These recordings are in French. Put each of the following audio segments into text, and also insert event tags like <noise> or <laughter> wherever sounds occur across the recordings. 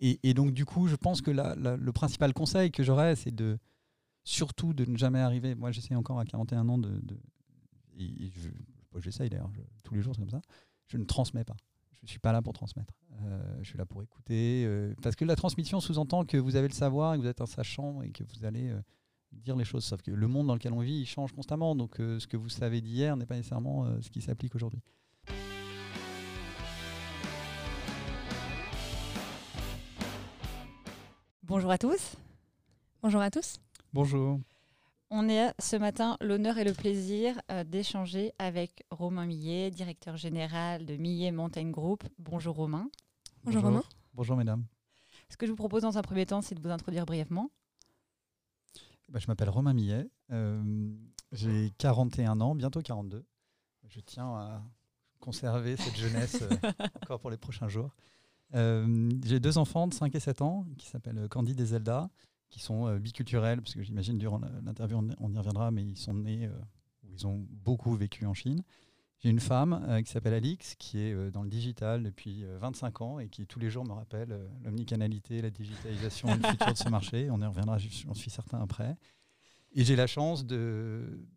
Et, donc, du coup, je pense que le principal conseil que j'aurais, c'est de surtout de ne jamais arriver. Moi, j'essaie encore à 41 ans de. et j'essaye d'ailleurs, tous les jours, c'est comme ça. Je ne transmets pas. Je ne suis pas là pour transmettre. Euh, je suis là pour écouter. Euh, parce que la transmission sous-entend que vous avez le savoir, que vous êtes un sachant et que vous allez euh, dire les choses. Sauf que le monde dans lequel on vit, il change constamment. Donc, ce que vous savez d'hier n'est pas nécessairement ce qui s'applique aujourd'hui. Bonjour à tous. Bonjour à tous. Bonjour. On est ce matin l'honneur et le plaisir euh, d'échanger avec Romain Millet, directeur général de Millet Mountain Group. Bonjour Romain. Bonjour, Romain. Bonjour mesdames. Ce que je vous propose dans un premier temps, c'est de vous introduire brièvement. Bah, je m'appelle Romain Millet. Euh, j'ai 41 ans, bientôt 42. Je tiens à conserver cette jeunesse euh, <laughs> encore pour les prochains jours. J'ai deux enfants de 5 et 7 ans qui s'appellent Candide et Zelda qui sont euh, biculturels, parce que j'imagine durant l'interview on, y reviendra, mais ils sont nés euh, ou ils ont beaucoup vécu en Chine. J'ai une femme euh, qui s'appelle Alix, qui est dans le digital depuis 25 ans et qui tous les jours me rappelle l'omnicanalité, la digitalisation le futur de ce marché. On y reviendra, j'en suis certain, après. Et j'ai la chance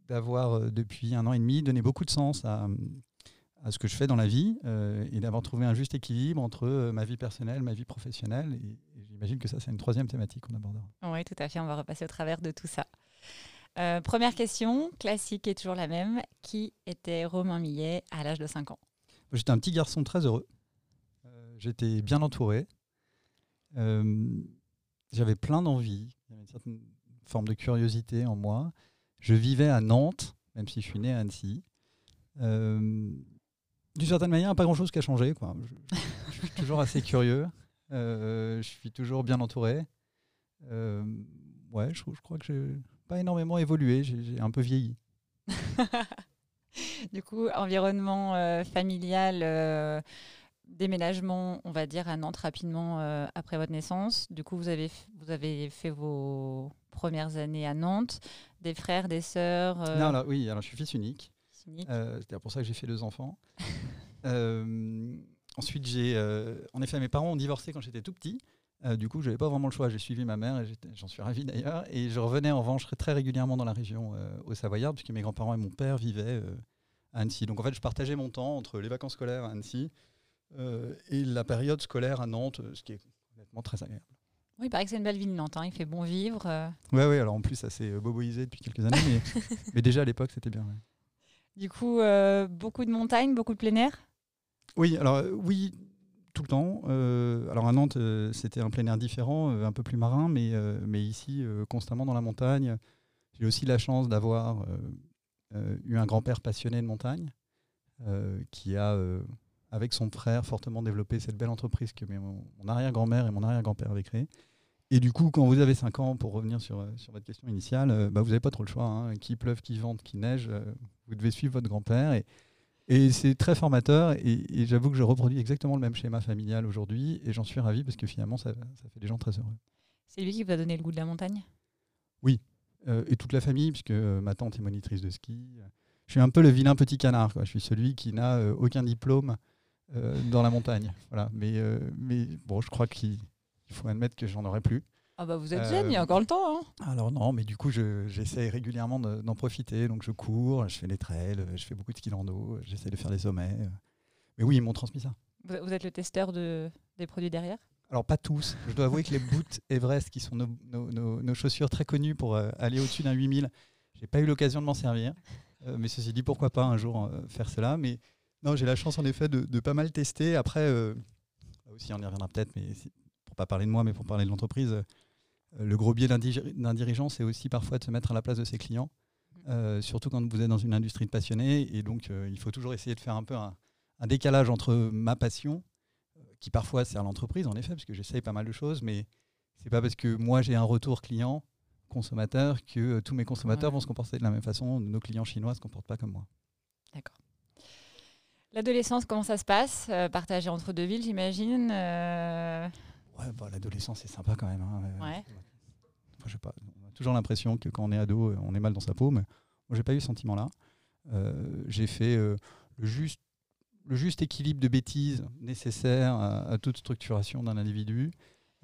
d'avoir, depuis un an et demi, donné beaucoup de sens à, à ce que je fais dans la vie euh, et d'avoir trouvé un juste équilibre entre euh, ma vie personnelle, ma vie professionnelle. Et, j'imagine que ça, c'est une troisième thématique qu'on abordera. Oui, tout à fait. On va repasser au travers de tout ça. Euh, première question, classique et toujours la même. Qui était Romain Millet à l'âge de 5 ans? J'étais un petit garçon très heureux. J'étais bien entouré. J'avais plein d'envie. Il y avait une certaine forme de curiosité en moi. Je vivais à Nantes, même si je suis né à Annecy. D'une certaine manière, pas grand-chose qui a changé. Quoi. Je, suis toujours assez <laughs> curieux. Euh, je suis toujours bien entouré. Euh, ouais, je, je, crois que j'ai pas énormément évolué. J'ai un peu vieilli. <laughs> du coup, environnement euh, familial, déménagement, on va dire, à Nantes rapidement après votre naissance. Du coup, vous avez, vous avez fait vos premières années à Nantes. Des frères, des sœurs Non, là, oui, alors je suis fils unique. Euh, c'est pour ça que j'ai fait deux enfants. <laughs> Euh, ensuite, j'ai, euh, en effet, mes parents ont divorcé quand j'étais tout petit. du coup, je n'avais pas vraiment le choix. J'ai suivi ma mère et j'en suis ravi d'ailleurs. Et je revenais en revanche très régulièrement dans la région au Savoyard, puisque mes grands-parents et mon père vivaient à Annecy. Donc en fait, je partageais mon temps entre les vacances scolaires à Annecy et la période scolaire à Nantes, ce qui est honnêtement très agréable. Oui, il paraît que c'est une belle ville, Nantes. Hein. Il fait bon vivre. Oui, oui. Alors en plus, ça s'est boboisé depuis quelques années, mais, <laughs> mais déjà à l'époque, c'était bien. Du coup, euh, beaucoup de montagnes, beaucoup de plein air? Oui, alors euh, oui, tout le temps. Euh, alors à Nantes, c'était un plein air différent, un peu plus marin, mais, mais ici, constamment dans la montagne. J'ai aussi la chance d'avoir eu un grand-père passionné de montagne, qui a, avec son frère, fortement développé cette belle entreprise que mon, mon arrière-grand-mère et mon arrière-grand-père avaient créée. Et du coup, quand vous avez 5 ans, pour revenir sur, sur votre question initiale, bah, vous n'avez pas trop le choix. Hein. Qui pleuve, qui vente, qui neige, vous devez suivre votre grand-père. Et, et c'est très formateur. Et, j'avoue que je reproduis exactement le même schéma familial aujourd'hui. Et j'en suis ravi parce que finalement, ça, ça, fait des gens très heureux. C'est lui qui vous a donné le goût de la montagne? Oui. Euh, et toute la famille, puisque euh, ma tante est monitrice de ski. Je suis un peu le vilain petit canard. Quoi. Je suis celui qui n'a euh, aucun diplôme dans la montagne. Voilà. Mais, mais bon, je crois qu'il faut admettre que j'en aurais plus. Ah bah vous êtes jeune, il y a encore le temps. Hein. Alors non, mais du coup, j'essaie régulièrement d'en profiter. Donc je cours, je fais des trails, je fais beaucoup de ski rando, j'essaie de faire des sommets. Mais oui, ils m'ont transmis ça. Vous êtes le testeur de, des produits derrière? Alors pas tous. Je dois avouer que les boots Everest, qui sont nos, chaussures très connues pour euh, aller au-dessus d'un 8000, j'ai pas eu l'occasion de m'en servir. Euh, mais ceci dit, pourquoi pas un jour euh, faire cela. Mais non, j'ai la chance en effet de, pas mal tester. Après, aussi on y reviendra peut-être, mais pour pas parler de moi, mais pour parler de l'entreprise, euh, le gros biais d'un dirigeant, c'est aussi parfois de se mettre à la place de ses clients, euh, surtout quand vous êtes dans une industrie de passionnés. Et donc, euh, il faut toujours essayer de faire un peu un, décalage entre ma passion, qui parfois sert l'entreprise, en effet, parce que j'essaye pas mal de choses, mais c'est pas parce que moi j'ai un retour client consommateur que tous mes consommateurs vont se comporter de la même façon. Nos clients chinois se comportent pas comme moi. D'accord. L'adolescence, comment ça se passe Partagé entre deux villes, j'imagine bah, l'adolescence, c'est sympa quand même. Hein. pas, on a toujours l'impression que quand on est ado, euh, on est mal dans sa peau, mais moi, j'ai pas eu ce sentiment-là. Euh, j'ai fait euh, le, juste, le juste équilibre de bêtises nécessaire à, toute structuration d'un individu.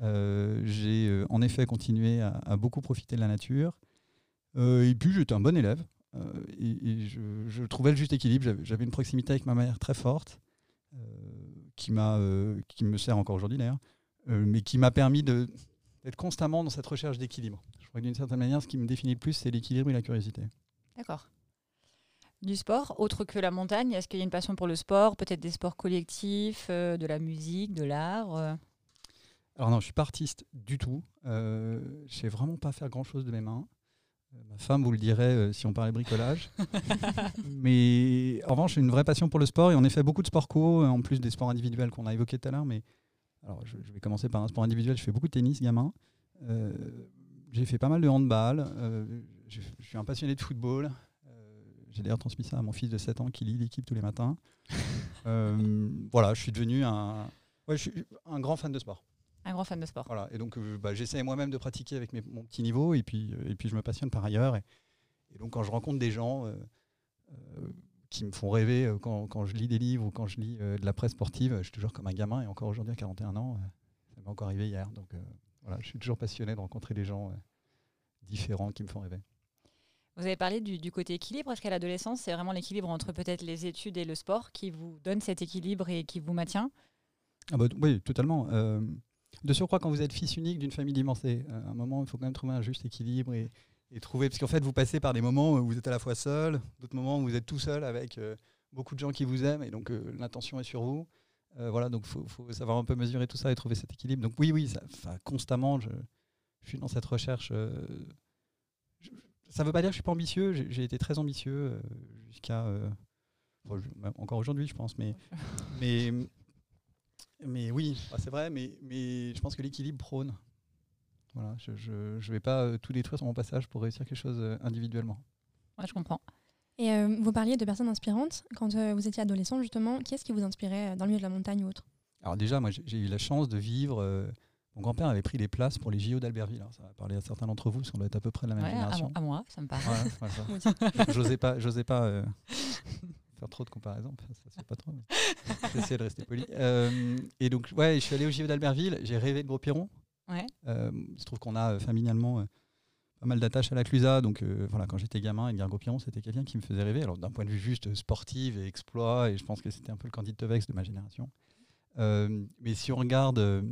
Euh, j'ai euh, en effet continué à, à beaucoup profiter de la nature. Euh, et puis j'étais un bon élève. Euh, et et je, je trouvais le juste équilibre. J'avais- une proximité avec ma mère très forte, euh, qui, m'a, euh, qui me sert encore aujourd'hui d'ailleurs, euh, mais qui m'a permis d'être constamment dans cette recherche d'équilibre. Je crois que d'une certaine manière, ce qui me définit le plus, c'est l'équilibre et la curiosité. D'accord. Du sport, autre que la montagne, est-ce qu'il y a une passion pour le sport, peut-être des sports collectifs, euh, de la musique, de l'art euh? Alors non, je suis pas artiste du tout. Euh, je sais vraiment pas faire grand-chose de mes mains. Euh, ma femme vous le dirait euh, si on parlait bricolage. <laughs> mais en revanche, j'ai une vraie passion pour le sport et on a fait beaucoup de sports co, euh, en plus des sports individuels qu'on a évoqués tout à l'heure. Mais alors, je, je vais commencer par un sport individuel. Je fais beaucoup de tennis, gamin. Euh, j'ai fait pas mal de handball. Euh, je, je suis un passionné de football. Euh, j'ai d'ailleurs transmis ça à mon fils de 7 ans qui lit l'équipe tous les matins. <laughs> Voilà, je suis devenu un, ouais, je suis un grand fan de sport. Un grand fan de sport. Voilà, et donc bah, j'essaie moi-même de pratiquer avec mes- mon petit niveau, et puis, et puis je me passionne par ailleurs. Et, et donc quand je rencontre des gens qui me font rêver, euh, quand, quand je lis des livres ou quand je lis euh, de la presse sportive, je suis toujours comme un gamin, et encore aujourd'hui à 41 ans, euh, ça m'est encore arrivé hier. Donc voilà, je suis toujours passionné de rencontrer des gens différents qui me font rêver. Vous avez parlé du, du côté équilibre. Est-ce qu'à l'adolescence, c'est vraiment l'équilibre entre peut-être les études et le sport qui vous donne cet équilibre et qui vous maintient? Ah bah, oui, totalement. Euh, de surcroît, quand vous êtes fils unique d'une famille divorcée, à un moment, il faut quand même trouver un juste équilibre et, et trouver. Parce qu'en fait, vous passez par des moments où vous êtes à la fois seul, d'autres moments où vous êtes tout seul avec euh, beaucoup de gens qui vous aiment et donc euh, l'intention est sur vous. Euh, voilà, donc il faut, faut savoir un peu mesurer tout ça et trouver cet équilibre. Donc oui, oui, ça, constamment, je, je suis dans cette recherche. euh, je- ça ne veut pas dire que je suis pas ambitieux. J'ai été très ambitieux jusqu'à bon, encore aujourd'hui, je pense, mais <laughs> mais mais oui, bah, c'est vrai, mais, mais je pense que l'équilibre prône. Voilà, je ne vais pas euh, tout détruire sur mon passage pour réussir quelque chose euh, individuellement. Ouais, je comprends. Et euh, vous parliez de personnes inspirantes. Quand euh, vous étiez adolescent, justement, qui est-ce qui vous inspirait dans le milieu de la montagne ou autre? Alors déjà, moi, j'ai eu la chance de vivre. euh, mon grand-père avait pris les places pour les JO d'Albertville. Alors, Ça va parler à certains d'entre vous, parce qu'on doit être à peu près de la même Ouais, génération. à moi, ça me parle. Voilà, ça. <laughs> J'osais pas, j'osais pas euh, faire trop de comparaisons, ça se fait pas trop. mais J'essayais de rester poli. Euh, et donc, ouais, je suis allé au JO d'Albertville, j'ai rêvé de Gros Piron. Ouais. Euh, il se trouve qu'on a euh, familialement euh, pas mal d'attaches à la Clusa, donc voilà, quand j'étais gamin, Edgar Gros Piron, c'était quelqu'un qui me faisait rêver. Alors d'un point de vue juste sportif et exploit, et je pense que c'était un peu le Candide Tovex de ma génération. Mais si on regarde,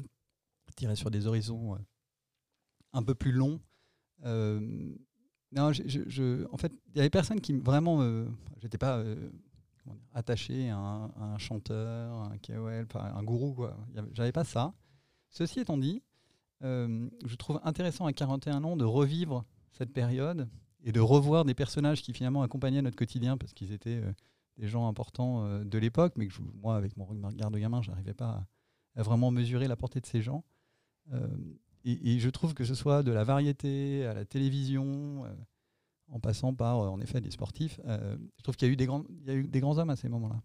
dirais sur des horizons un peu plus longs, non, je, en fait, il y avait personne qui me- vraiment, j'étais pas attaché à un, chanteur, un KOL, un gourou, quoi. J'avais pas ça. Ceci étant dit, euh, je trouve intéressant à 41 ans de revivre cette période et de revoir des personnages qui finalement accompagnaient notre quotidien parce qu'ils étaient euh, des gens importants euh, de l'époque, mais que moi, avec mon regard de gamin, je n'arrivais pas à, vraiment mesurer la portée de ces gens. Et, je trouve que ce soit de la variété à la télévision, en passant par, en effet, des sportifs, je trouve qu'il y, y a eu des grands hommes à ces moments-là.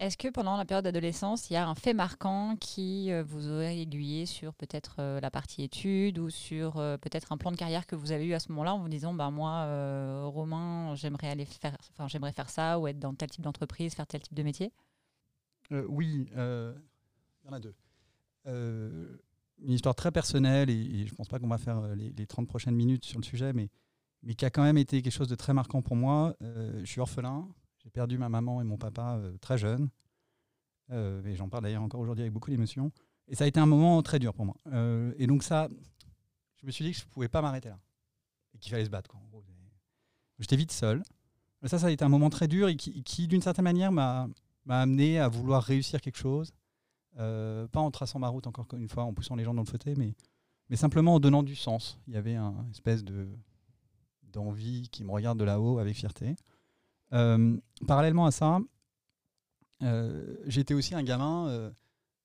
Est-ce que pendant la période d'adolescence, il y a un fait marquant qui euh, vous aurait aiguillé sur peut-être euh, la partie études ou sur euh, peut-être un plan de carrière que vous avez eu à ce moment-là en vous disant bah moi Romain j'aimerais aller faire enfin j'aimerais faire ça ou être dans tel type d'entreprise faire tel type de métier? Oui, il y en a deux. Une histoire très personnelle, et, je ne pense pas qu'on va faire les, les 30 prochaines minutes sur le sujet, mais, mais qui a quand même été quelque chose de très marquant pour moi. Je suis orphelin, j'ai perdu ma maman et mon papa euh, très jeune, Euh, et j'en parle d'ailleurs encore aujourd'hui avec beaucoup d'émotion. Et ça a été un moment très dur pour moi. Euh, et donc ça, je me suis dit que je ne pouvais pas m'arrêter là, et qu'il fallait se battre. quoi. J'étais vite seul. Mais ça, ça a été un moment très dur et qui, d'une certaine manière, m'a amené à vouloir réussir quelque chose. Pas en traçant ma route, encore une fois, en poussant les gens dans le fauteuil, mais, mais simplement en donnant du sens. Il y avait un espèce de d'envie qui me regarde de là-haut avec fierté. Euh, parallèlement à ça, euh, j'étais aussi un gamin. euh,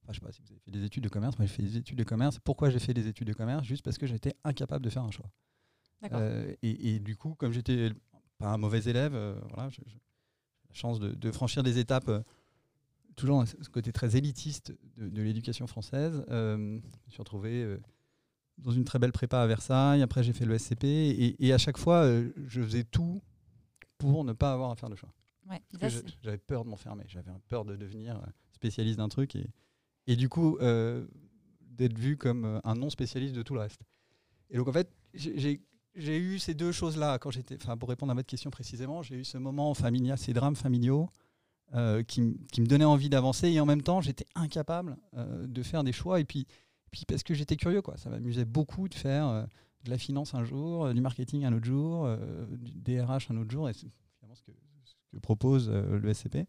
enfin, je sais pas si vous avez fait des études de commerce. Moi, j'ai fait des études de commerce. Pourquoi j'ai fait des études de commerce? Juste parce que j'étais incapable de faire un choix. Euh, et, et du coup, comme j'étais pas un mauvais élève, euh, voilà, j'ai la chance de, de franchir des étapes, euh, toujours dans ce côté très élitiste de, de l'éducation française. Je me suis retrouvé dans une très belle prépa à Versailles. Après, j'ai fait le SCP. Et, et à chaque fois, je faisais tout pour ne pas avoir à faire de choix. Ouais, j'avais peur de m'enfermer. J'avais peur de devenir euh, spécialiste d'un truc. Et, et du coup, euh, d'être vu comme euh, un non spécialiste de tout le reste. Et donc en fait, j'ai eu ces deux choses-là quand j'étais. Enfin, pour répondre à votre question précisément, j'ai eu ce moment familial, ces drames familiaux euh, qui, qui me donnaient envie d'avancer et en même temps, j'étais incapable euh, de faire des choix. Et puis, puis parce que j'étais curieux, quoi. Ça m'amusait beaucoup de faire de la finance un jour, euh, du marketing un autre jour, euh, du DRH un autre jour. Et c'est finalement ce que, ce que propose euh, le SCP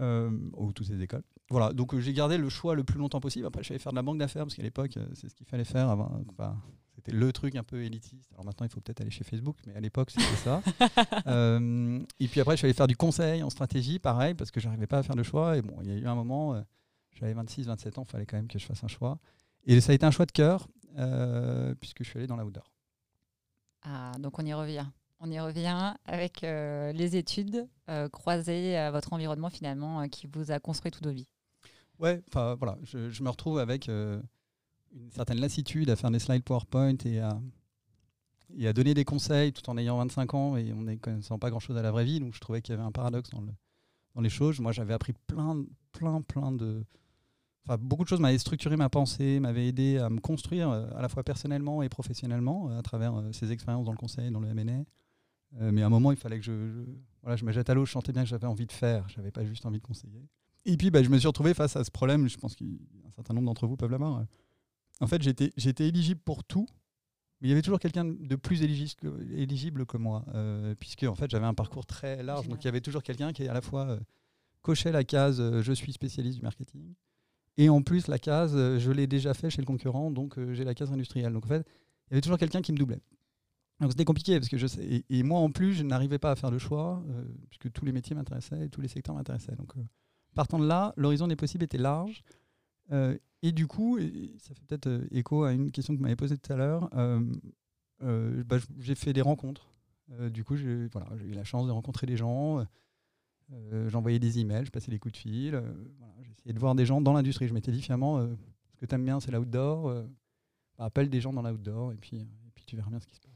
euh, ou toutes ces écoles. Voilà, donc euh, j'ai gardé le choix le plus longtemps possible. Après, je savais faire de la banque d'affaires parce qu'à l'époque, euh, c'est ce qu'il fallait faire. Avant, c'était le truc un peu élitiste. Alors maintenant, il faut peut-être aller chez Facebook, mais à l'époque, c'était ça. <laughs> Et puis après, je suis allé faire du conseil en stratégie, pareil, parce que j'arrivais pas à faire de choix. Et bon, il y a eu un moment, j'avais 26, 27 ans, il fallait quand même que je fasse un choix. Et ça a été un choix de cœur, euh, puisque je suis allé dans l'outdoor. Ah, donc on y revient. On y revient avec euh, les études euh, croisées à votre environnement finalement euh, qui vous a construit toute vos vies. Ouais, enfin voilà, je, je me retrouve avec une certaine lassitude à faire des slides PowerPoint et à, et à donner des conseils tout en ayant 25 ans et en ne connaissant pas grand-chose à la vraie vie. Donc je trouvais qu'il y avait un paradoxe dans, le, dans les choses. Moi, j'avais appris plein, plein, plein de... Enfin, beaucoup de choses m'avaient structuré ma pensée, m'avaient aidé à me construire euh, à la fois personnellement et professionnellement euh, à travers euh, ces expériences dans le conseil, dans le. Euh, mais à un moment, il fallait que je, je- voilà, je me jette à l'eau. Je sentais bien que j'avais envie de faire. J'avais pas juste envie de conseiller. Et puis, bah, je me suis retrouvé face à ce problème. Je pense qu'un certain nombre d'entre vous peuvent l'avoir. En fait, j'étais j'étais éligible pour tout, mais il y avait toujours quelqu'un de plus éligible que, éligible que moi, puisque en fait, j'avais un parcours très large. Donc, il y avait toujours quelqu'un qui à la fois cochait la case je suis spécialiste du marketing, et en plus la case euh, je l'ai déjà fait chez le concurrent, donc euh, j'ai la case industrielle. Donc, en fait, il y avait toujours quelqu'un qui me doublait. Donc c'était compliqué parce que je et, moi en plus je n'arrivais pas à faire de choix euh, puisque tous les métiers m'intéressaient et tous les secteurs m'intéressaient. Donc partant de là, l'horizon des possibles était large. Et du coup, ça fait peut-être écho à une question que vous m'avez posée tout à l'heure, bah, j'ai fait des rencontres. Du coup, j'ai eu la chance de rencontrer des gens. Euh, J'envoyais des emails, je passais des coups de fil. euh, voilà, essayé de voir des gens dans l'industrie. Je m'étais dit finalement, euh, ce que tu aimes bien, c'est l'outdoor. bah, appelle des gens dans l'outdoor et puis, et puis tu verras bien ce qui se passe.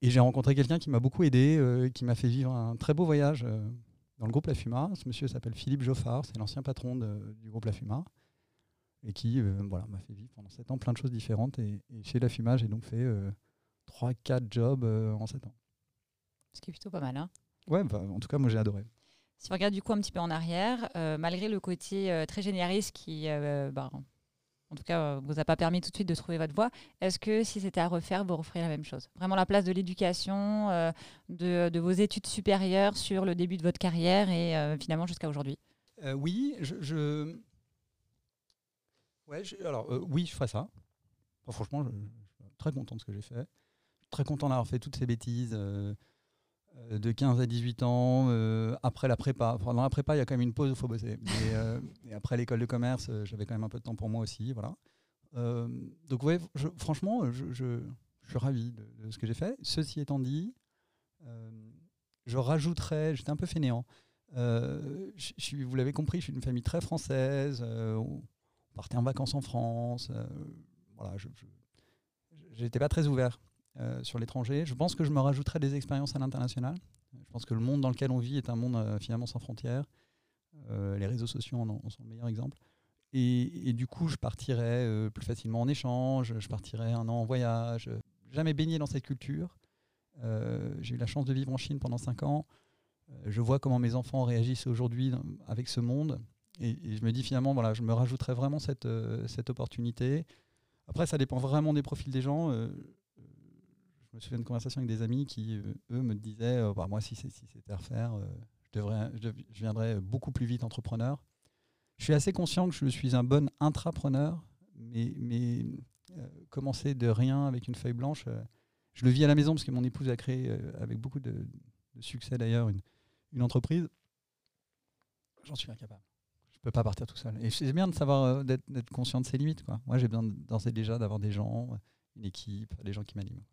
Et j'ai rencontré quelqu'un qui m'a beaucoup aidé, qui m'a fait vivre un très beau voyage dans le groupe La Fuma. Ce monsieur s'appelle Philippe Joffard, c'est l'ancien patron de- du groupe La Fuma, et qui voilà, m'a fait vivre pendant 7 ans plein de choses différentes. Et, et chez La Fuma, j'ai donc fait 3-4 jobs en 7 ans. Ce qui est plutôt pas mal. Hein. Ouais, bah, en tout cas, moi j'ai adoré. Si on regarde du coup un petit peu en arrière, euh, malgré le côté euh, très généraliste qui, euh, bah, en tout cas, vous a pas permis tout de suite de trouver votre voie, est-ce que si c'était à refaire, vous referiez la même chose? Vraiment la place de l'éducation, de, vos études supérieures sur le début de votre carrière et finalement jusqu'à aujourd'hui? Oui, je. je- Ouais, alors oui, je ferais ça. Franchement, je, suis très content de ce que j'ai fait. Très content d'avoir fait toutes ces bêtises de 15 à 18 ans. euh, après la prépa. Enfin, dans la prépa, il y a quand même une pause où il faut bosser. <laughs> Euh, et après l'école de commerce, euh, j'avais quand même un peu de temps pour moi aussi. Voilà. Euh, donc, ouais, je- franchement, je, je- je suis ravi de, de ce que j'ai fait. Ceci étant dit, euh, je rajouterais, j'étais un peu fainéant. Euh, je- je suis- vous l'avez compris, je suis d'une famille très française. euh, on partait en vacances en France. euh, voilà, je n'étais pas très ouvert euh, sur l'étranger. Je pense que je me rajouterais des expériences à l'international. Je pense que le monde dans lequel on vit est un monde euh, finalement sans frontières. Euh, les réseaux sociaux en, sont le meilleur exemple. Et, du coup, je partirais euh, plus facilement en échange, je partirais un an en voyage. Jamais baigné dans cette culture. J'ai eu la chance de vivre en Chine pendant 5 ans. Je vois comment mes enfants réagissent aujourd'hui avec ce monde. Et, je me dis finalement, voilà, je me rajouterais vraiment cette, cette opportunité. Après, ça dépend vraiment des profils des gens. Je me souviens d'une conversation avec des amis qui, euh, eux, me disaient euh, bah, Moi, si c'était à refaire, euh, je, devrais, je, viendrais beaucoup plus vite entrepreneur. Je suis assez conscient que je suis un bon intrapreneur, mais, commencer de rien avec une feuille blanche, je le vis à la maison parce que mon épouse a créé, avec beaucoup de, succès d'ailleurs, une, entreprise. J'en suis incapable. Je peux pas partir tout seul. Et c'est bien d'être conscient de ses limites. Moi, j'ai besoin d'ores déjà d'avoir des gens, une équipe, des gens qui m'animent.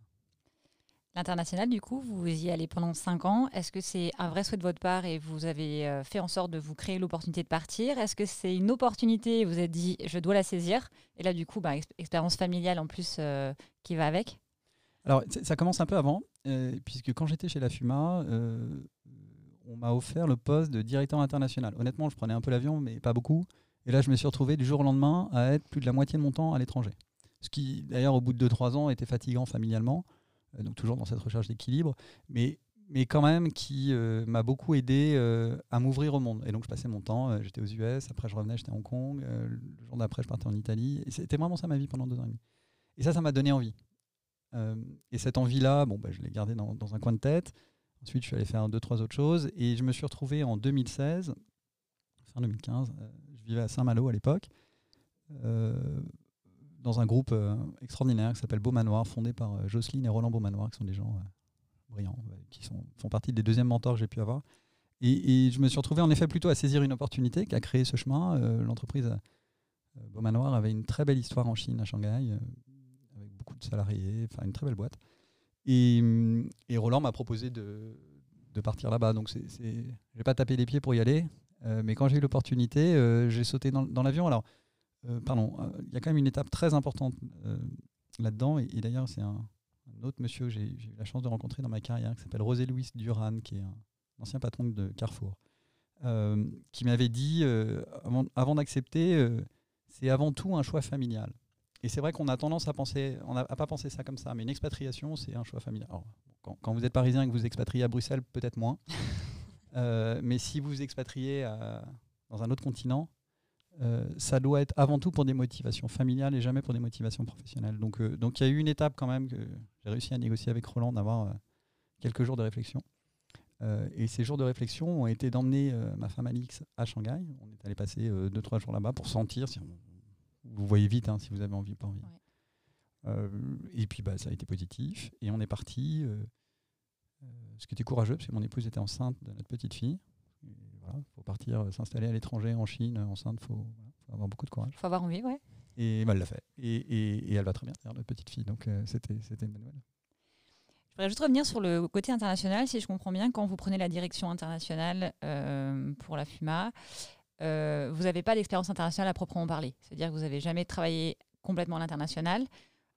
L'international, du coup, vous y allez pendant 5 ans. Est-ce que c'est un vrai souhait de votre part et vous avez euh, fait en sorte de vous créer l'opportunité de partir? Est-ce que c'est une opportunité et vous êtes dit je dois la saisir? Et là, du coup, bah, ex- expérience familiale en plus euh, qui va avec Alors, ça commence un peu avant, euh, puisque quand j'étais chez la FUMA, on m'a offert le poste de directeur international. Honnêtement, je prenais un peu l'avion, mais pas beaucoup. Et là, je me suis retrouvé du jour au lendemain à être plus de la moitié de mon temps à l'étranger. Ce qui, d'ailleurs, au bout de 2-3 ans, était fatigant familialement. Euh, donc, toujours dans cette recherche d'équilibre. Mais, mais quand même, qui euh, m'a beaucoup aidé euh, à m'ouvrir au monde. Et donc, je passais mon temps. j'étais aux US. Après, je revenais, j'étais à Hong Kong. le jour d'après, je partais en Italie. C'était vraiment ça ma vie pendant deux ans et demi. Et ça, ça m'a donné envie. et cette envie-là, bon, bah, je l'ai gardée dans, dans, un coin de tête. Ensuite, je suis allé faire deux, trois autres choses. Et je me suis retrouvé en 2016, fin 2015, je vivais à Saint-Malo à l'époque, dans un groupe euh, extraordinaire qui s'appelle Beaumanoir, fondé par euh, Jocelyne et Roland Beaumanoir, qui sont des gens brillants, qui sont, font partie des deuxièmes mentors que j'ai pu avoir. Et, je me suis retrouvé en effet plutôt à saisir une opportunité qui a créé ce chemin. L'entreprise Beaumanoir avait une très belle histoire en Chine, à Shanghai, avec beaucoup de salariés, enfin une très belle boîte. Et, Roland m'a proposé de, partir là-bas. Donc, je n'ai pas tapé les pieds pour y aller. Euh, mais quand j'ai eu l'opportunité, euh, j'ai sauté dans, l'avion. Euh, pardon, il y a quand même une étape très importante là-dedans. Et, d'ailleurs, c'est un, autre monsieur que j'ai eu la chance de rencontrer dans ma carrière, qui s'appelle Rosé Louis Duran, qui est un, ancien patron de Carrefour, qui m'avait dit, avant, avant d'accepter, c'est avant tout un choix familial. Et c'est vrai qu'on a tendance à penser, on n'a pas pensé ça comme ça, mais une expatriation, c'est un choix familial. quand, quand, vous êtes parisien et que vous expatriez à Bruxelles, peut-être moins. <laughs> Euh, mais si vous expatriez dans un autre continent, euh, ça doit être avant tout pour des motivations familiales et jamais pour des motivations professionnelles. Donc, euh, donc il y a eu une étape quand même que j'ai réussi à négocier avec Roland d'avoir quelques jours de réflexion. et ces jours de réflexion ont été d'emmener ma femme Alix à Shanghai. On est allé passer 2-3 jours là-bas pour sentir si vous voyez vite hein, si vous avez envie ou pas envie. et puis bah, ça a été positif. Et on est parti ce qui était courageux, parce que mon épouse était enceinte de notre petite fille. Il faut partir euh, s'installer à l'étranger, en Chine, enceinte, il faut, avoir beaucoup de courage. Il faut avoir envie, ouais. Et bah, elle l'a fait. Et, elle va très bien, notre petite fille. Donc euh, c'était une bonne nouvelle. Je voudrais juste revenir sur le côté international. Si je comprends bien, quand vous prenez la direction internationale euh, pour la FUMA, vous n'avez pas d'expérience internationale à proprement parler. C'est-à-dire que vous n'avez jamais travaillé complètement à l'international.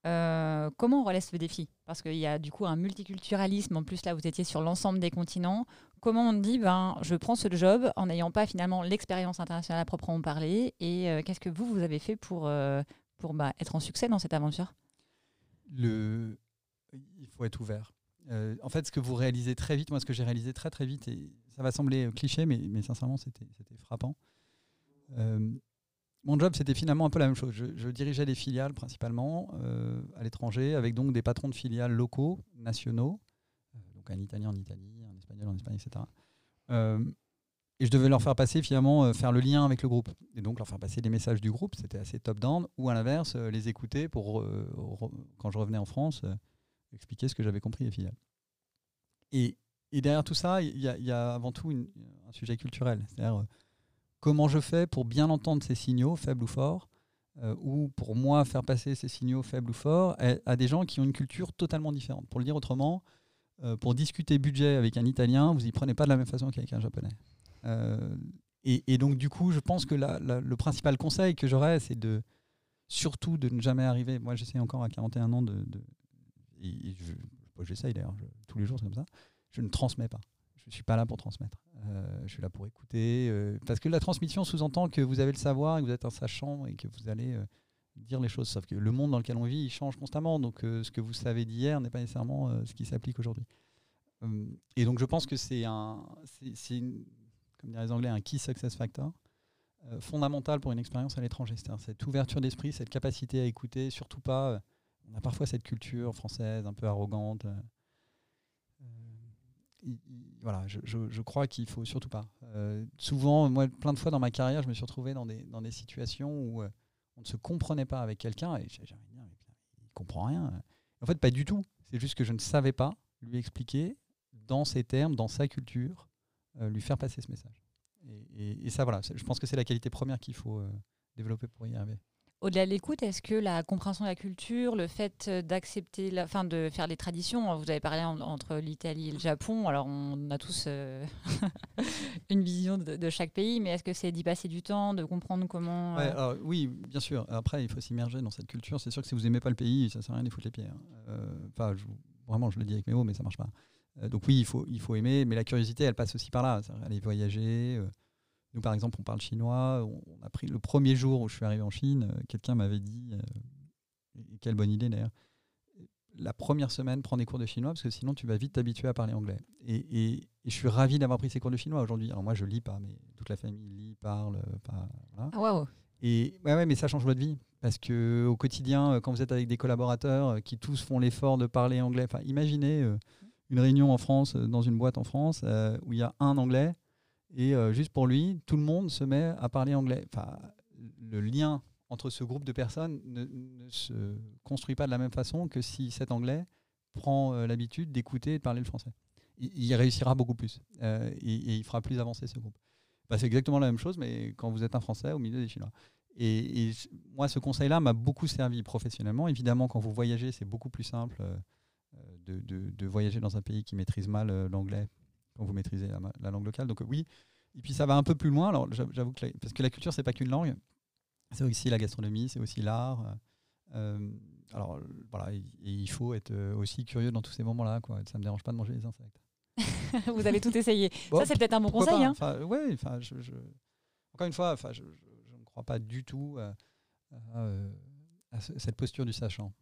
Euh, comment on relève ce défi? Parce qu'il y a du coup un multiculturalisme. En plus, là, vous étiez sur l'ensemble des continents. Comment on dit, ben, je prends ce job en n'ayant pas finalement l'expérience internationale à proprement parler Et euh, qu'est-ce que vous, vous avez fait pour, euh, pour bah, être en succès dans cette aventure? Le... Il faut être ouvert. en fait, ce que vous réalisez très vite, moi, ce que j'ai réalisé très très vite, et ça va sembler cliché, mais, mais sincèrement, c'était frappant mon job, c'était finalement un peu la même chose. Je, dirigeais des filiales principalement euh, à l'étranger, avec donc des patrons de filiales locaux, nationaux, euh, donc un Italien en Italie, en Espagne, etc. Euh, et je devais leur faire passer finalement, faire le lien avec le groupe. Et donc leur faire passer les messages du groupe, c'était assez top-down, ou à l'inverse, les écouter pour, quand je revenais en France, expliquer ce que j'avais compris des filiales. Et, derrière tout ça, il y, a avant tout un sujet culturel. C'est-à-dire comment je fais pour bien entendre ces signaux, faibles ou forts, euh, ou pour moi faire passer ces signaux faibles ou forts à, des gens qui ont une culture totalement différente. Pour le dire autrement, euh, pour discuter budget avec un Italien, vous y prenez pas de la même façon qu'avec un Japonais. Euh, et, donc du coup, je pense que le principal conseil que j'aurais, c'est de surtout de ne jamais arriver. Moi, j'essaie encore à 41 ans de, et j'essaye d'ailleurs tous les jours, c'est comme ça. Je ne transmets pas. Je ne suis pas là pour transmettre. Euh, je suis là pour écouter. Euh, parce que la transmission sous-entend que vous avez le savoir, que vous êtes un sachant et que vous allez euh, dire les choses. Sauf que le monde dans lequel on vit, il change constamment. Donc ce que vous savez d'hier n'est pas nécessairement ce qui s'applique aujourd'hui. et donc je pense que c'est un, c'est, comme diraient les Anglais, un key success factor fondamental pour une expérience à l'étranger. C'est-à-dire cette ouverture d'esprit, cette capacité à écouter, surtout pas. on a parfois cette culture française un peu arrogante voilà, je, je, crois qu'il faut surtout pas. Euh, souvent, moi, plein de fois dans ma carrière, je me suis retrouvé dans des, dans des situations où euh, on ne se comprenait pas avec quelqu'un et j'avais dit, il comprend rien. En fait, pas du tout. C'est juste que je ne savais pas lui expliquer dans ses termes, dans sa culture, euh, lui faire passer ce message. Et, et, ça, voilà, je pense que c'est la qualité première qu'il faut développer pour y arriver. Au-delà de l'écoute, est-ce que la compréhension de la culture, le fait d'accepter, la, fin, de faire les traditions, vous avez parlé entre l'Italie et le Japon, alors on a tous euh, <laughs> une vision de, chaque pays, mais est-ce que c'est d'y passer du temps, de comprendre comment... Euh, oui, bien sûr. Après, il faut s'immerger dans cette culture. C'est sûr que si vous n'aimez pas le pays, ça ne sert à rien d'y foutre les pieds. Hein. Euh, enfin, vraiment, je le dis avec mes mots, mais ça ne marche pas. donc oui, il faut, il faut aimer, mais la curiosité, elle passe aussi par là. Aller voyager Nous, par exemple, on parle chinois. On, a pris le premier jour où je suis arrivé en Chine, quelqu'un m'avait dit, quelle bonne idée d'ailleurs, la première semaine, prends des cours de chinois parce que sinon tu vas vite t'habituer à parler anglais. Et, je suis ravi d'avoir pris ces cours de chinois aujourd'hui. Alors moi, je lis pas, mais toute la famille lit, parle. Pas, voilà. Ah, Et ouais, ouais, mais ça change votre vie. Parce que au quotidien, euh, quand vous êtes avec des collaborateurs euh, qui tous font l'effort de parler anglais, enfin, imaginez euh, une réunion en France, dans une boîte en France, où il y a un anglais, et juste pour lui, tout le monde se met à parler anglais. Enfin, le lien entre ce groupe de personnes ne, se construit pas de la même façon que si cet anglais prend euh, l'habitude d'écouter et de parler le français. Il, réussira beaucoup plus euh, et, il fera plus avancer ce groupe. Bah, c'est exactement la même chose, mais quand vous êtes un Français au milieu des Chinois. Et, moi, ce conseil-là m'a beaucoup servi professionnellement. Évidemment, quand vous voyagez, c'est beaucoup plus simple euh, de, voyager dans un pays qui maîtrise mal l'anglais quand vous maîtrisez la, langue locale. Donc oui, et puis ça va un peu plus loin. Alors j'avoue que parce que la culture, c'est pas qu'une langue. C'est aussi la gastronomie, c'est aussi l'art. Euh, alors voilà, il faut être euh, aussi curieux dans tous ces moments-là. Quoi. Ça ne me dérange pas de manger les insectes. <laughs> Vous avez tout essayé. <laughs> ça, c'est peut-être un bon conseil. Hein. ouais, je, encore une fois, je, je, ne crois pas du tout à cette posture du sachant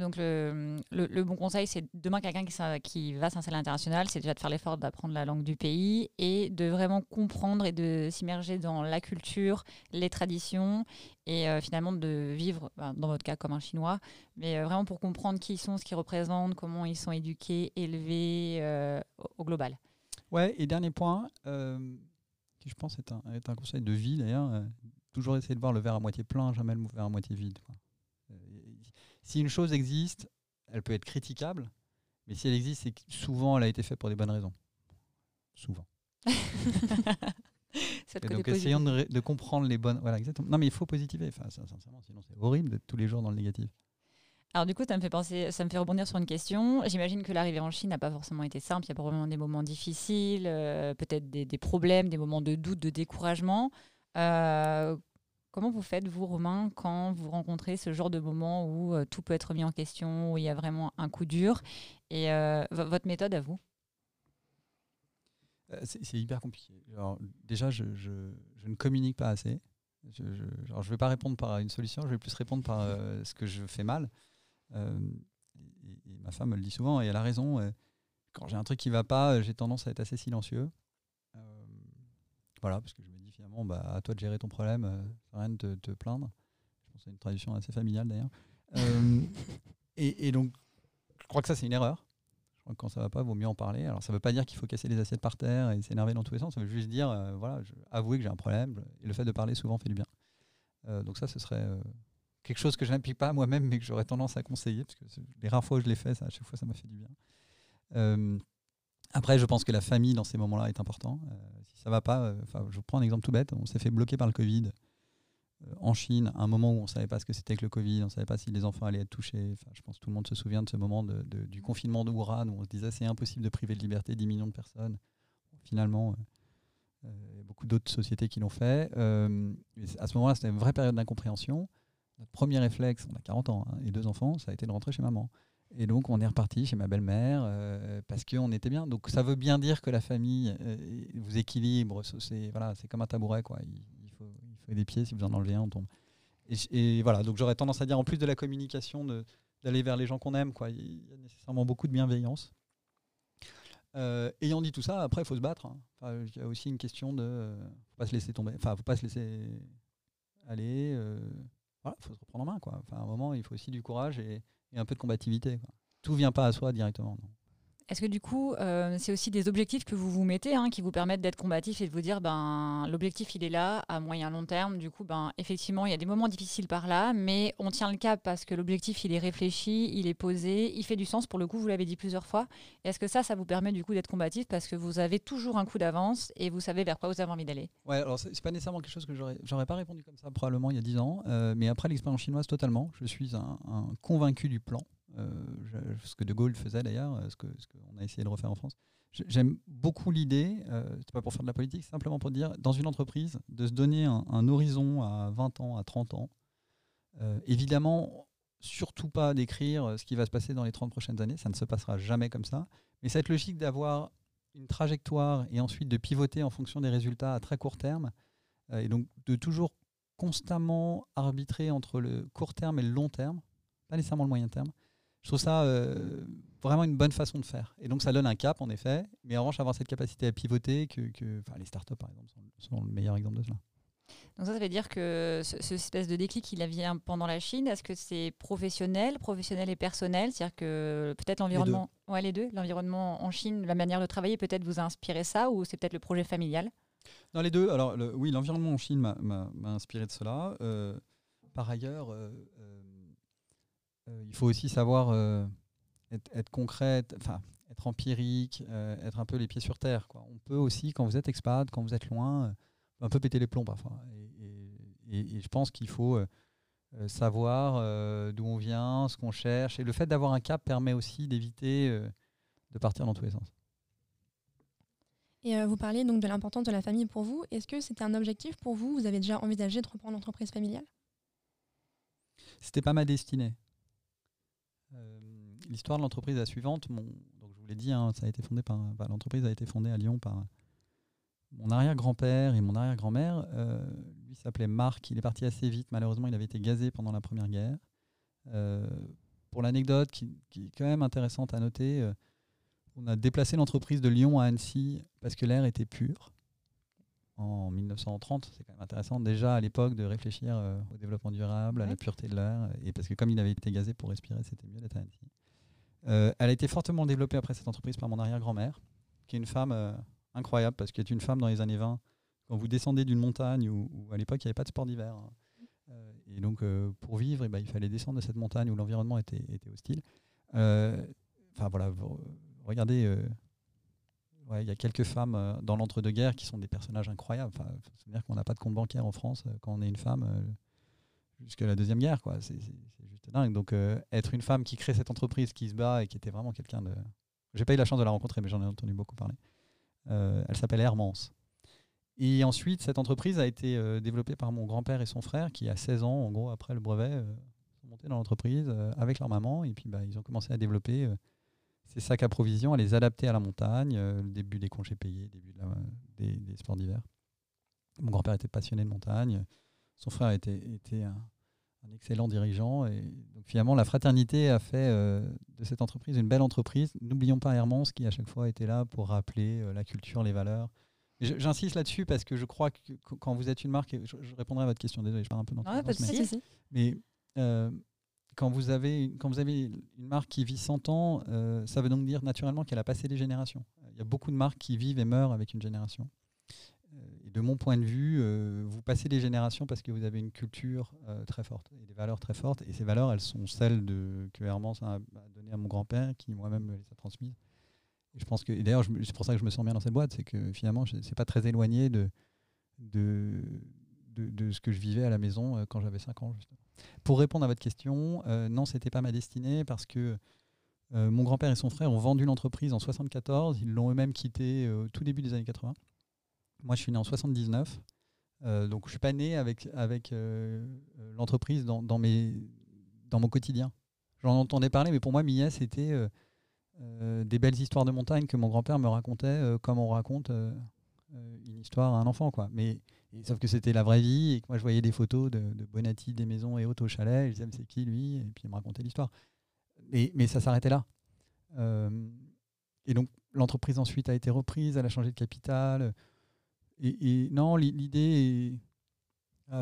donc le, bon conseil, c'est demain quelqu'un qui, va s'installer à l'international, c'est déjà de faire l'effort d'apprendre la langue du pays et de vraiment comprendre et de s'immerger dans la culture, les traditions et euh, finalement de vivre, ben, dans votre cas comme un Chinois, mais euh, vraiment pour comprendre qui ils sont, ce qu'ils représentent, comment ils sont éduqués, élevés euh, au, global. Ouais, et dernier point, qui je pense est un, conseil de vie d'ailleurs, toujours essayer de voir le verre à moitié plein, jamais le verre à moitié vide. Si une chose existe, elle peut être critiquable, mais si elle existe, c'est que souvent elle a été faite pour des bonnes raisons. Souvent. <laughs> donc essayons de, comprendre les bonnes. Voilà, exactement. Non, mais il faut positiver. Enfin, sincèrement, sinon c'est horrible d'être tous les jours dans le négatif. Alors du coup, ça me fait penser, ça me fait rebondir sur une question. J'imagine que l'arrivée en Chine n'a pas forcément été simple. Il y a probablement des moments difficiles, euh, peut-être des, problèmes, des moments de doute, de découragement. Euh, Comment vous faites, vous, Romain, quand vous rencontrez ce genre de moment où euh, tout peut être mis en question, où il y a vraiment un coup dur? Et euh, votre méthode à vous? Euh, C'est hyper compliqué. déjà, je, ne communique pas assez. Je ne vais pas répondre par une solution, je vais plus répondre par ce que je fais mal. Et, ma femme me le dit souvent, et elle a raison. quand j'ai un truc qui ne va pas, j'ai tendance à être assez silencieux. voilà, parce que je me finalement, bah, à toi de gérer ton problème, euh, rien de te, plaindre. Je pense que c'est une tradition assez familiale d'ailleurs. Euh, <laughs> et, donc, je crois que ça, c'est une erreur. Je crois que quand ça va pas, il vaut mieux en parler. Alors, ça ne veut pas dire qu'il faut casser les assiettes par terre et s'énerver dans tous les sens. Ça veut juste dire, euh, voilà, avouer que j'ai un problème. Et le fait de parler souvent fait du bien. donc, ça, ce serait quelque chose que je n'applique pas moi-même, mais que j'aurais tendance à conseiller, parce que les rares fois où je l'ai fait, ça, à chaque fois, ça m'a fait du bien. Après, je pense que la famille dans ces moments-là est important. Euh, si ça va pas, euh, je vous prends un exemple tout bête. On s'est fait bloquer par le Covid euh, en Chine, à un moment où on ne savait pas ce que c'était que le Covid, on ne savait pas si les enfants allaient être touchés. je pense que tout le monde se souvient de ce moment du confinement de Wuhan où on se disait c'est impossible de priver de liberté 10 millions de personnes. Finalement, il y a beaucoup d'autres sociétés qui l'ont fait. à ce moment-là, c'était une vraie période d'incompréhension. Notre premier réflexe, on a 40 ans hein, et deux enfants, ça a été de rentrer chez maman. Et donc, on est reparti chez ma belle-mère euh, parce qu'on était bien. Donc, ça veut bien dire que la famille euh, vous équilibre. C'est voilà, comme un tabouret. Quoi. Il, faut, il faut des pieds. Si vous en enlevez un, on tombe. Et, voilà, donc j'aurais tendance à dire, en plus de la communication, d'aller vers les gens qu'on aime. Quoi. Il y a nécessairement beaucoup de bienveillance. Euh, ayant dit tout ça, après, il faut se battre. Hein. il y a aussi une question de ne pas se laisser tomber. Enfin, faut pas se laisser aller. voilà, il faut se reprendre en main. Quoi. Enfin, à un moment, il faut aussi du courage et un peu de combativité. Quoi. Tout vient pas à soi directement. Est-ce que du coup, euh, c'est aussi des objectifs que vous vous mettez hein, qui vous permettent d'être combatif et de vous dire, ben, l'objectif, il est là, à moyen long terme. Du coup, ben, effectivement, il y a des moments difficiles par là, mais on tient le cap parce que l'objectif, il est réfléchi, il est posé, il fait du sens. Pour le coup, vous l'avez dit plusieurs fois. Est-ce que ça, ça vous permet du coup d'être combatif parce que vous avez toujours un coup d'avance et vous savez vers quoi vous avez envie d'aller? Ouais, alors c'est pas nécessairement quelque chose que j'aurais, pas répondu comme ça probablement il y a 10 ans, euh, mais après l'expérience chinoise, totalement. Je suis convaincu du plan. Euh, ce que De Gaulle faisait d'ailleurs, euh, ce qu'on qu'on a essayé de refaire en France. J'aime beaucoup l'idée, euh, c'est pas pour faire de la politique, simplement pour dire, dans une entreprise, de se donner un, horizon à 20 ans, à 30 ans. évidemment, surtout pas d'écrire ce qui va se passer dans les 30 prochaines années, ça ne se passera jamais comme ça. Mais cette logique d'avoir une trajectoire et ensuite de pivoter en fonction des résultats à très court terme. Et donc de toujours constamment arbitrer entre le court terme et le long terme, pas nécessairement le moyen terme. Je trouve ça euh, vraiment une bonne façon de faire. Et donc ça donne un cap en effet, mais en revanche avoir cette capacité à pivoter, que, que les startups par exemple sont, sont le meilleur exemple de cela. Donc ça, ça veut dire que ce, espèce de déclic, il vient pendant la Chine. Est-ce que c'est professionnel, professionnel et personnel? C'est-à-dire que peut-être l'environnement, ouais, les deux, l'environnement en Chine, la manière de travailler, peut-être vous a inspiré ça, ou c'est peut-être le projet familial? Non, les deux. Alors oui, l'environnement en Chine m'a inspiré de cela. Euh, par ailleurs, euh, euh, il faut aussi savoir être, être, concret, enfin être empirique, être un peu les pieds sur terre. Quoi. On peut aussi, quand vous êtes expat, quand vous êtes loin un peu péter les plombs parfois. Et, je pense qu'il faut euh, euh, savoir euh, d'où on vient, ce qu'on cherche. Et le fait d'avoir un cap permet aussi d'éviter de partir dans tous les sens. Et vous parliez donc de l'importance de la famille pour vous. Est-ce que c'était un objectif pour vous? Vous avez déjà envisagé de reprendre l'entreprise familiale? C'était pas ma destinée. L'histoire de l'entreprise est la suivante. Mon, donc je vous l'ai dit, hein, ça a été fondé par, l'entreprise a été fondée à Lyon par mon arrière-grand-père et mon arrière-grand-mère, euh, lui s'appelait Marc, il est parti assez vite, malheureusement il avait été gazé pendant la Première Guerre. Euh, pour l'anecdote qui, est quand même intéressante à noter, euh, on a déplacé l'entreprise de Lyon à Annecy parce que l'air était pur en 1930. C'est quand même intéressant déjà à l'époque de réfléchir au développement durable, à la pureté de l'air, et parce que comme il avait été gazé pour respirer, c'était mieux d'être à Annecy. Elle a été fortement développée après cette entreprise par mon arrière-grand-mère, qui est une femme incroyable parce qu'être une femme dans les années 20, quand vous descendez d'une montagne où, à l'époque il n'y avait pas de sport d'hiver, hein, euh, et donc euh, pour vivre, eh ben, il fallait descendre de cette montagne où l'environnement était, hostile. Euh, enfin voilà, regardez, il y a quelques femmes dans l'entre-deux-guerres qui sont des personnages incroyables. Enfin, c'est-à-dire qu'on n'a pas de compte bancaire en France quand on est une femme jusqu'à la deuxième guerre, quoi. C'est juste dingue. Donc être une femme qui crée cette entreprise, qui se bat et qui était vraiment quelqu'un de. J'ai pas eu la chance de la rencontrer, mais j'en ai entendu beaucoup parler. Euh, elle s'appelle Hermance. Et ensuite, cette entreprise a été euh, développée par mon grand-père et son frère, qui, à 16 ans, en gros, après le brevet, euh, sont montés dans l'entreprise avec leur maman. Et puis, bah, ils ont commencé à développer ces sacs à provisions, à les adapter à la montagne, le début des congés payés, début des, sports d'hiver. Mon grand-père était passionné de montagne. Son frère était, était un, un, excellent dirigeant. Et donc, finalement, la fraternité a fait de cette entreprise une belle entreprise. N'oublions pas Hermance, qui à chaque fois était là pour rappeler la culture, les valeurs J'insiste là-dessus parce que je crois que quand vous êtes une marque, je, répondrai à votre question, désolé, je parle un peu dans ah, pas mais, mais euh, quand, vous avez, quand vous avez une marque qui vit 100 ans, euh, ça veut donc dire naturellement qu'elle a passé des générations. Il y a beaucoup de marques qui vivent et meurent avec une génération. Euh, et de mon point de vue, vous passez des générations parce que vous avez une culture très forte et des valeurs très fortes. Et ces valeurs, elles sont celles de, que Hermance a, données à mon grand-père, qui moi-même les a transmises je pense que, d'ailleurs, c'est pour ça que je me sens bien dans cette boîte, c'est que finalement, c'est pas très éloigné de, de, de, ce que je vivais à la maison euh, quand j'avais 5 ans. Pour répondre à votre question, euh, non, c'était pas ma destinée parce que euh, mon grand-père et son frère ont vendu l'entreprise en 74. Ils l'ont eux-mêmes quitté au tout début des années 80. Moi, je suis né en 79. donc, je suis pas né avec, avec l'entreprise dans, dans, mes, dans mon quotidien. J'en entendais parler, mais pour moi, Millet, c'était euh, des belles histoires de montagne que mon grand-père me racontait euh, comme on raconte euh, une histoire à un enfant. Quoi. Mais, sauf que c'était la vraie vie et que moi je voyais des photos de, Bonatti, des maisons et autres au chalet. je disais, c'est qui lui? Et puis il me racontait l'histoire. Mais ça s'arrêtait là. et donc l'entreprise ensuite a été reprise, elle a changé de capital. Et, non, l'idée est.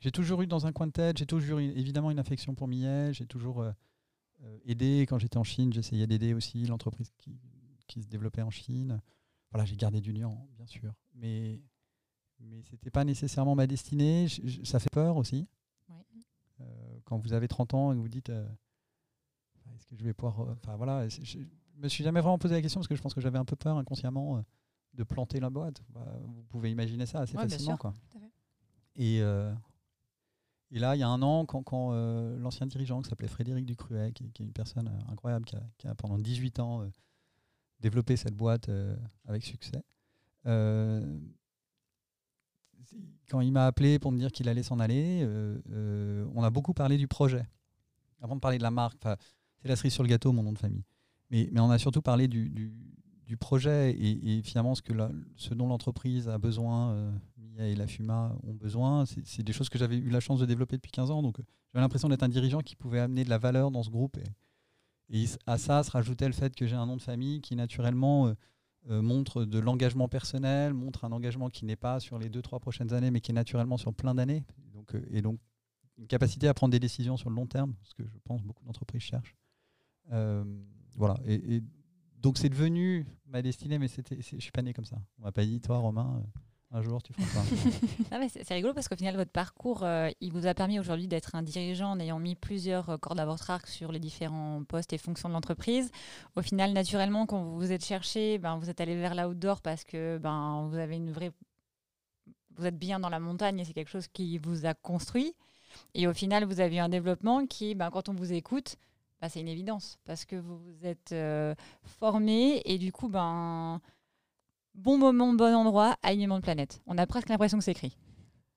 j'ai toujours eu dans un coin de tête, j'ai toujours eu évidemment une affection pour Millet, j'ai toujours euh, aider. Quand j'étais en Chine, j'essayais d'aider aussi l'entreprise qui, qui, se développait en Chine. Voilà, j'ai gardé du lien, bien sûr. Mais, mais ce n'était pas nécessairement ma destinée. ça fait peur aussi. Euh, quand vous avez 30 ans et que vous dites euh, est-ce que je vais pouvoir. Enfin voilà, je me suis jamais vraiment posé la question parce que je pense que j'avais un peu peur inconsciemment de planter la boîte. Bah, vous pouvez imaginer ça assez facilement. Quoi. Et, et là, il y a un an, quand, euh, l'ancien dirigeant qui s'appelait Frédéric Ducruet, qui, qui, est une personne euh, incroyable, qui a, pendant 18 ans euh, développé cette boîte avec succès, quand il m'a appelé pour me dire qu'il allait s'en aller, on a beaucoup parlé du projet. Avant de parler de la marque, c'est la cerise sur le gâteau, mon nom de famille. Mais, mais on a surtout parlé du, du projet et, finalement ce, que ce dont l'entreprise a besoin, Mia et la FUMA ont besoin, c'est des choses que j'avais eu la chance de développer depuis 15 ans. Donc j'avais l'impression d'être un dirigeant qui pouvait amener de la valeur dans ce groupe. Et, à ça se rajoutait le fait que j'ai un nom de famille qui naturellement euh, montre de l'engagement personnel, montre un engagement qui n'est pas sur les deux, trois prochaines années, mais qui est naturellement sur plein d'années. Donc, euh, et donc, une capacité à prendre des décisions sur le long terme, ce que je pense beaucoup d'entreprises cherchent. Euh, voilà. Et, donc, c'est devenu ma destinée, mais je ne suis pas né comme ça. On m'a pas dit, toi, Romain, un jour tu feras ça. <laughs> c'est rigolo parce qu'au final, votre parcours, euh, il vous a permis aujourd'hui d'être un dirigeant en ayant mis plusieurs euh, cordes à votre arc sur les différents postes et fonctions de l'entreprise. Au final, naturellement, quand vous vous êtes cherché, ben, vous êtes allé vers l'outdoor parce que ben, vous avez une vraie. Vous êtes bien dans la montagne et c'est quelque chose qui vous a construit. Et au final, vous avez eu un développement qui, ben, quand on vous écoute, ben, c'est une évidence parce que vous êtes euh, formé et du coup, ben bon moment, bon endroit, alignement de planète. On a presque l'impression que c'est écrit.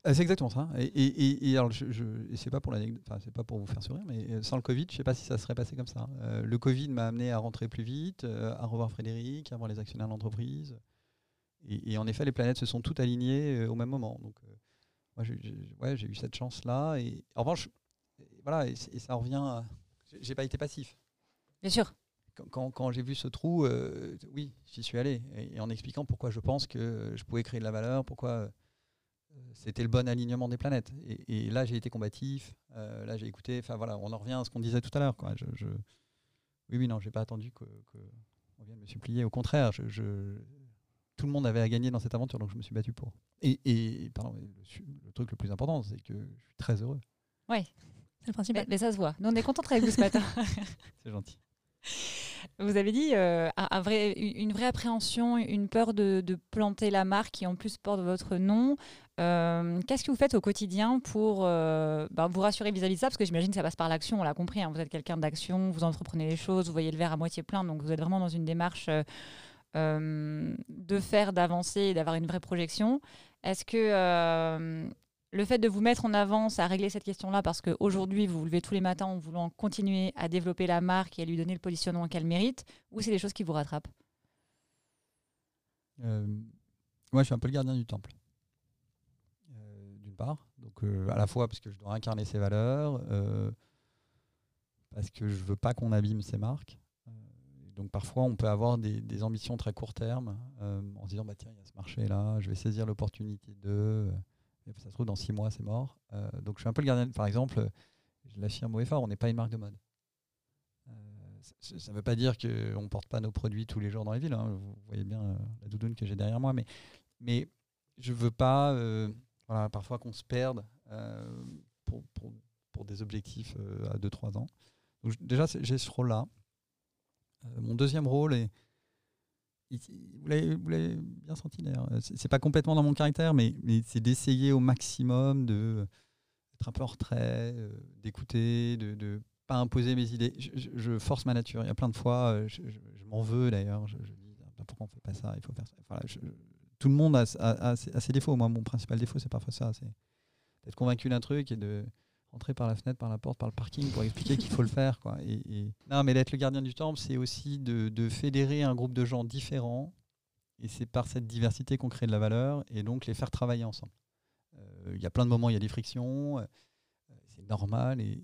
Euh, c'est exactement ça. Et, et, alors, je, c'est pas pour c'est pas pour vous faire sourire, mais euh, sans le Covid, je sais pas si ça serait passé comme ça. Euh, le Covid m'a amené à rentrer plus vite, à revoir Frédéric, à voir les actionnaires de l'entreprise. Et, en effet, les planètes se sont toutes alignées au même moment. Donc, moi, j'ai, eu cette chance-là. Et en revanche, voilà, et, ça revient. J'ai pas été passif. Bien sûr quand, j'ai vu ce trou, euh, oui, j'y suis allé. Et, en expliquant pourquoi je pense que je pouvais créer de la valeur, pourquoi euh, c'était le bon alignement des planètes. Et, là, j'ai été combatif. Euh, là, j'ai écouté. Enfin voilà, on en revient à ce qu'on disait tout à l'heure. Je, Oui, oui, non, j'ai pas attendu qu'on que vienne me supplier. Au contraire, je, tout le monde avait à gagner dans cette aventure, donc je me suis battu pour. Et, pardon, le, truc le plus important, c'est que je suis très heureux. Oui, c'est le principal. Mais, ça se voit. Nous, on est contents avec vous ce matin. <laughs> c'est gentil. Vous avez dit euh, un vrai, une vraie appréhension, une peur de, planter la marque qui en plus porte votre nom. Euh, qu'est-ce que vous faites au quotidien pour euh, bah, vous rassurer vis-à-vis de ça? Parce que j'imagine que ça passe par l'action, on l'a compris. Hein. vous êtes quelqu'un d'action, vous entreprenez les choses, vous voyez le verre à moitié plein, donc vous êtes vraiment dans une démarche de faire, d'avancer et d'avoir une vraie projection. Est-ce que le fait de vous mettre en avance à régler cette question-là, parce qu'aujourd'hui, vous vous levez tous les matins en voulant continuer à développer la marque et à lui donner le positionnement qu'elle mérite, ou c'est des choses qui vous rattrapent? Euh, Moi, je suis un peu le gardien du temple. Euh, d'une part, donc euh, à la fois parce que je dois incarner ses valeurs, parce que je veux pas qu'on abîme ses marques. donc parfois, on peut avoir des, des ambitions très court terme en se disant bah tiens, il y a ce marché-là, je vais saisir l'opportunité de ça se trouve, dans six mois, c'est mort. Euh, donc je suis un peu le gardien. Par exemple, je l'affirme au effort, on n'est pas une marque de mode. Euh, ça ne veut pas dire qu'on ne porte pas nos produits tous les jours dans les villes. Hein. Vous voyez bien euh, la doudoune que j'ai derrière moi. Mais, mais je ne veux pas voilà, parfois qu'on se perde pour, pour, pour, des objectifs à 2-3 ans. Déjà, j'ai ce rôle-là. mon deuxième rôle est vous l'avez bien senti d'ailleurs. C'est pas complètement dans mon caractère, mais, c'est d'essayer au maximum de être un peu en retrait, euh, d'écouter, de, ne pas imposer mes idées. Je, force ma nature. Il y a plein de fois, euh, je, m'en veux d'ailleurs. Je, dis bah, pourquoi on fait pas ça? Il faut faire ça. tout le monde a, a, ses, défauts. Moi, mon principal défaut, c'est parfois ça. C'est d'être convaincu d'un truc et de entrer par la fenêtre, par la porte, par le parking pour expliquer qu'il faut le faire. Quoi. Et, Non, mais d'être le gardien du temple, c'est aussi de, fédérer un groupe de gens différents. Et c'est par cette diversité qu'on crée de la valeur et donc les faire travailler ensemble. Euh, il y a plein de moments, il y a des frictions. Euh, c'est normal et,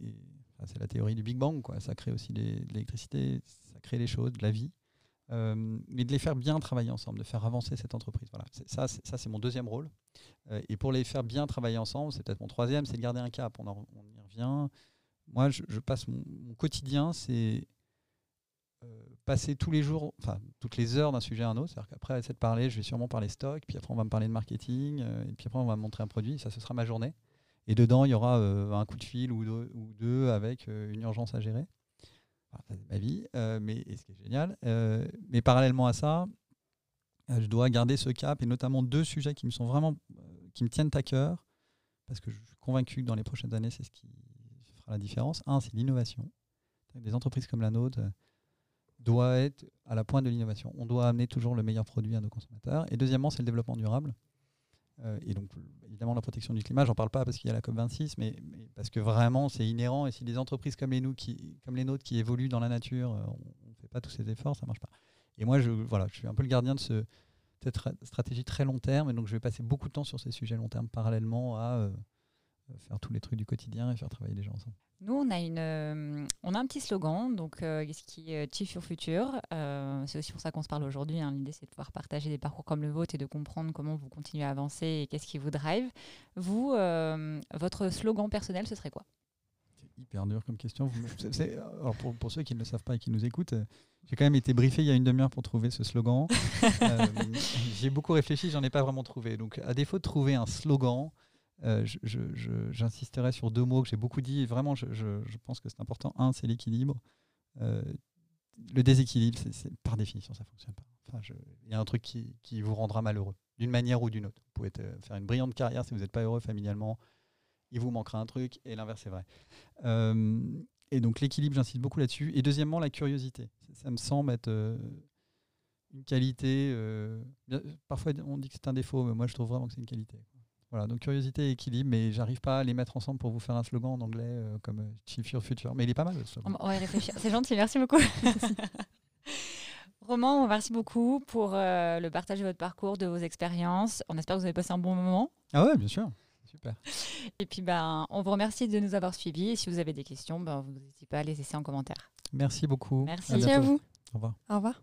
c'est la théorie du Big Bang. Quoi. Ça crée aussi de l'électricité, ça crée les choses, de la vie. Euh, mais de les faire bien travailler ensemble, de faire avancer cette entreprise. Voilà. Ça, c'est mon deuxième rôle. Euh, et pour les faire bien travailler ensemble, c'est peut-être mon troisième, c'est de garder un cap. On, y revient. Moi, je, passe mon, quotidien, c'est euh, passer tous les jours, enfin toutes les heures d'un sujet à un autre. C'est-à-dire qu'après, essayer de parler, je vais sûrement parler stock, puis après, on va me parler de marketing, et puis après, on va me montrer un produit. Ça, ce sera ma journée. Et dedans, il y aura un coup de fil ou deux avec une urgence à gérer c'est ma vie, euh, mais ce qui est génial. Euh, mais parallèlement à ça, euh, je dois garder ce cap et notamment deux sujets qui me sont vraiment, qui me tiennent à cœur, parce que je suis convaincu que dans les prochaines années, c'est ce qui fera la différence. Un, c'est l'innovation. Des entreprises comme la nôtre doivent être à la pointe de l'innovation. On doit amener toujours le meilleur produit à nos consommateurs. Et deuxièmement, c'est le développement durable. Euh, et donc, évidemment, la protection du climat, j'en parle pas parce qu'il y a la COP26, mais, parce que vraiment, c'est inhérent. Et si des entreprises comme les, nous, qui, comme les nôtres qui évoluent dans la nature, euh, on ne fait pas tous ces efforts, ça marche pas. Et moi, je, voilà, je suis un peu le gardien de ce, cette stratégie très long terme. Et donc, je vais passer beaucoup de temps sur ces sujets long terme parallèlement à faire tous les trucs du quotidien et faire travailler les gens ensemble. Nous, on a, une, euh, on a un petit slogan, donc, euh, qui est Chief Your Future. Euh, c'est aussi pour ça qu'on se parle aujourd'hui. Hein. L'idée, c'est de pouvoir partager des parcours comme le vôtre et de comprendre comment vous continuez à avancer et qu'est-ce qui vous drive. Vous, votre slogan personnel, ce serait quoi? C'est hyper dur comme question. alors pour, pour, ceux qui ne le savent pas et qui nous écoutent, j'ai quand même été briefé il y a une demi-heure pour trouver ce slogan. <laughs> j'ai beaucoup réfléchi, j'en ai pas vraiment trouvé. Donc, à défaut de trouver un slogan, euh, j'insisterai sur deux mots que j'ai beaucoup dit. vraiment, je, pense que c'est important. Un, c'est l'équilibre. Euh, le déséquilibre, par définition, ça ne fonctionne pas. Il y a un truc qui, vous rendra malheureux, d'une manière ou d'une autre. Vous pouvez faire une brillante carrière si vous n'êtes pas heureux familialement. Il vous manquera un truc, et l'inverse est vrai. Euh, et donc l'équilibre, j'insiste beaucoup là-dessus. Et deuxièmement, la curiosité. Ça me semble être une qualité. parfois, on dit que c'est un défaut, mais moi, je trouve vraiment que c'est une qualité. Voilà, donc curiosité et équilibre, mais j'arrive pas à les mettre ensemble pour vous faire un slogan en anglais euh, comme euh, Chief Your Future. Mais il est pas mal ce slogan. On va réfléchir. C'est gentil, merci beaucoup. <laughs> Roman, merci beaucoup pour euh, le partage de votre parcours, de vos expériences. On espère que vous avez passé un bon moment. Ah ouais, bien sûr. Super. Et puis, ben, on vous remercie de nous avoir suivis. Et si vous avez des questions, ben, vous n'hésitez pas à les laisser en commentaire. Merci beaucoup. Merci à, à vous. Au revoir. Au revoir.